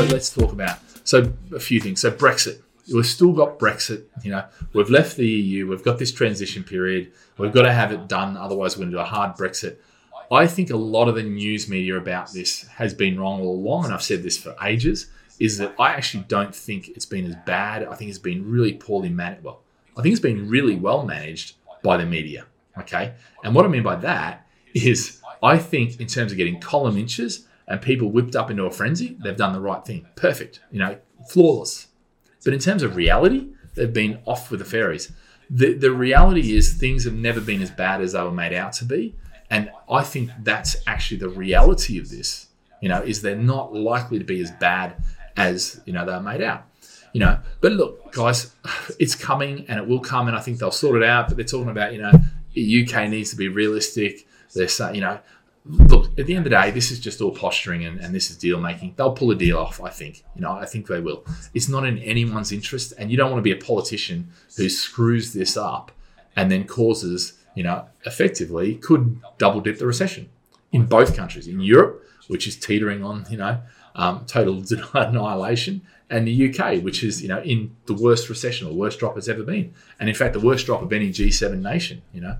So let's talk about so a few things. So Brexit. We've still got Brexit. You know, we've left the EU. We've got this transition period. We've got to have it done. Otherwise, we're going to do a hard Brexit. I think a lot of the news media about this has been wrong all along, and I've said this for ages. Is that I actually don't think it's been as bad. I think it's been really poorly managed. Well, I think it's been really well managed by the media. Okay, and what I mean by that is I think in terms of getting column inches and people whipped up into a frenzy, they've done the right thing. Perfect, you know, flawless. But in terms of reality, they've been off with the fairies. The, the reality is things have never been as bad as they were made out to be. And I think that's actually the reality of this, you know, is they're not likely to be as bad as, you know, they're made out. You know, but look, guys, it's coming and it will come, and I think they'll sort it out. But they're talking about, you know, UK needs to be realistic. They're saying, you know, look, at the end of the day, this is just all posturing and, and this is deal making. They'll pull a deal off, I think. You know, I think they will. It's not in anyone's interest, and you don't want to be a politician who screws this up and then causes, you know, effectively could double dip the recession in both countries, in Europe, which is teetering on, you know, um, total annihilation, and the UK, which is, you know, in the worst recession or worst drop it's ever been, and in fact, the worst drop of any G7 nation, you know.